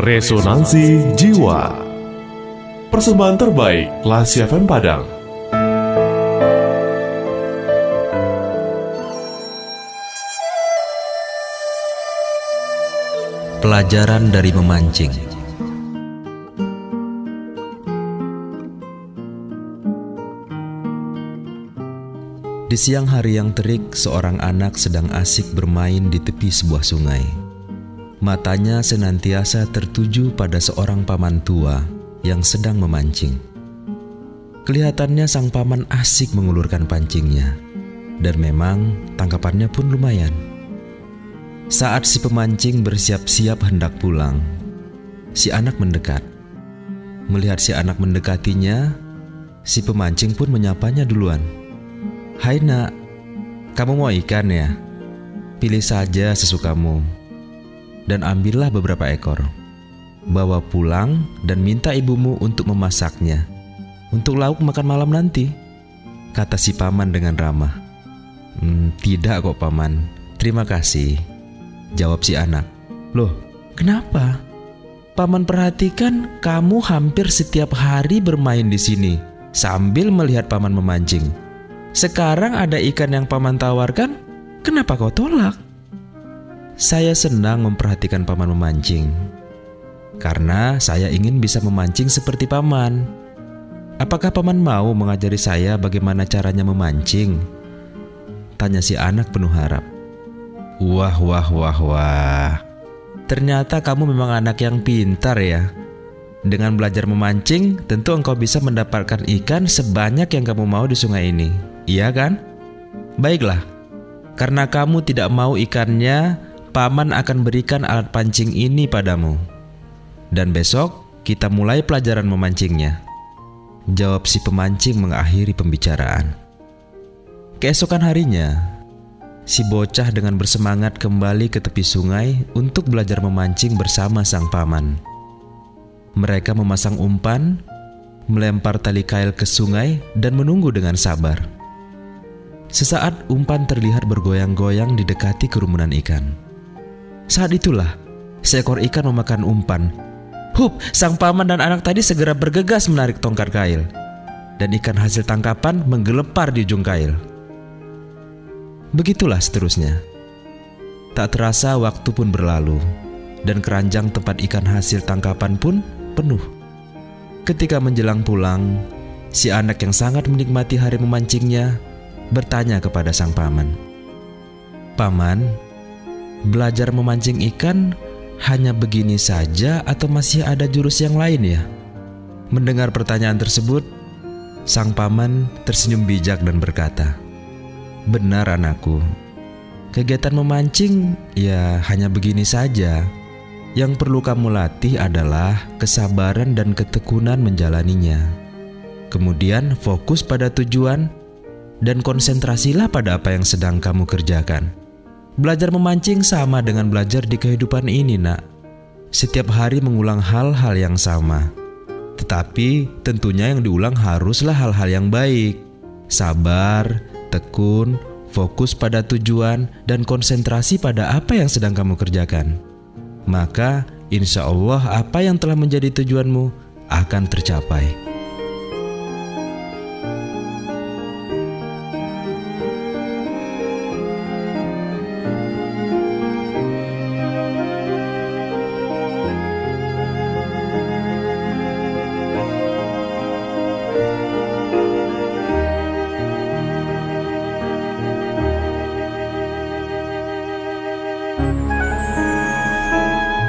Resonansi Jiwa. Persembahan terbaik Lasi FM Padang. Pelajaran dari memancing. Di siang hari yang terik, seorang anak sedang asik bermain di tepi sebuah sungai. Matanya senantiasa tertuju pada seorang paman tua yang sedang memancing. Kelihatannya sang paman asik mengulurkan pancingnya, dan memang tangkapannya pun lumayan. Saat si pemancing bersiap-siap hendak pulang, si anak mendekat. Melihat si anak mendekatinya, si pemancing pun menyapanya duluan. Hai nak, kamu mau ikan ya? Pilih saja sesukamu dan ambillah beberapa ekor. Bawa pulang dan minta ibumu untuk memasaknya. Untuk lauk makan malam nanti, kata si paman dengan ramah. Hmm, tidak kok paman, terima kasih. Jawab si anak. Loh, kenapa? Paman perhatikan kamu hampir setiap hari bermain di sini sambil melihat paman memancing. Sekarang ada ikan yang paman tawarkan, kenapa kau tolak? Saya senang memperhatikan paman memancing, karena saya ingin bisa memancing seperti paman. Apakah paman mau mengajari saya bagaimana caranya memancing? Tanya si anak penuh harap. Wah, wah, wah, wah. Ternyata kamu memang anak yang pintar ya. Dengan belajar memancing, tentu engkau bisa mendapatkan ikan sebanyak yang kamu mau di sungai ini. Iya kan? Baiklah, karena kamu tidak mau ikannya, paman akan berikan alat pancing ini padamu. Dan besok kita mulai pelajaran memancingnya. Jawab si pemancing mengakhiri pembicaraan. Keesokan harinya, si bocah dengan bersemangat kembali ke tepi sungai untuk belajar memancing bersama sang paman. Mereka memasang umpan, melempar tali kail ke sungai, dan menunggu dengan sabar. Sesaat umpan terlihat bergoyang-goyang didekati kerumunan ikan. Saat itulah, seekor ikan memakan umpan. Hup, sang paman dan anak tadi segera bergegas menarik tongkat kail. Dan ikan hasil tangkapan menggelepar di ujung kail. Begitulah seterusnya. Tak terasa waktu pun berlalu, dan keranjang tempat ikan hasil tangkapan pun penuh. Ketika menjelang pulang, si anak yang sangat menikmati hari memancingnya bertanya kepada sang paman, "Paman, belajar memancing ikan hanya begini saja, atau masih ada jurus yang lain ya?" Mendengar pertanyaan tersebut, sang paman tersenyum bijak dan berkata, "Benar, anakku, kegiatan memancing ya hanya begini saja." Yang perlu kamu latih adalah kesabaran dan ketekunan menjalaninya. Kemudian fokus pada tujuan dan konsentrasilah pada apa yang sedang kamu kerjakan. Belajar memancing sama dengan belajar di kehidupan ini, Nak. Setiap hari mengulang hal-hal yang sama, tetapi tentunya yang diulang haruslah hal-hal yang baik. Sabar, tekun, fokus pada tujuan, dan konsentrasi pada apa yang sedang kamu kerjakan. Maka, insya Allah, apa yang telah menjadi tujuanmu akan tercapai.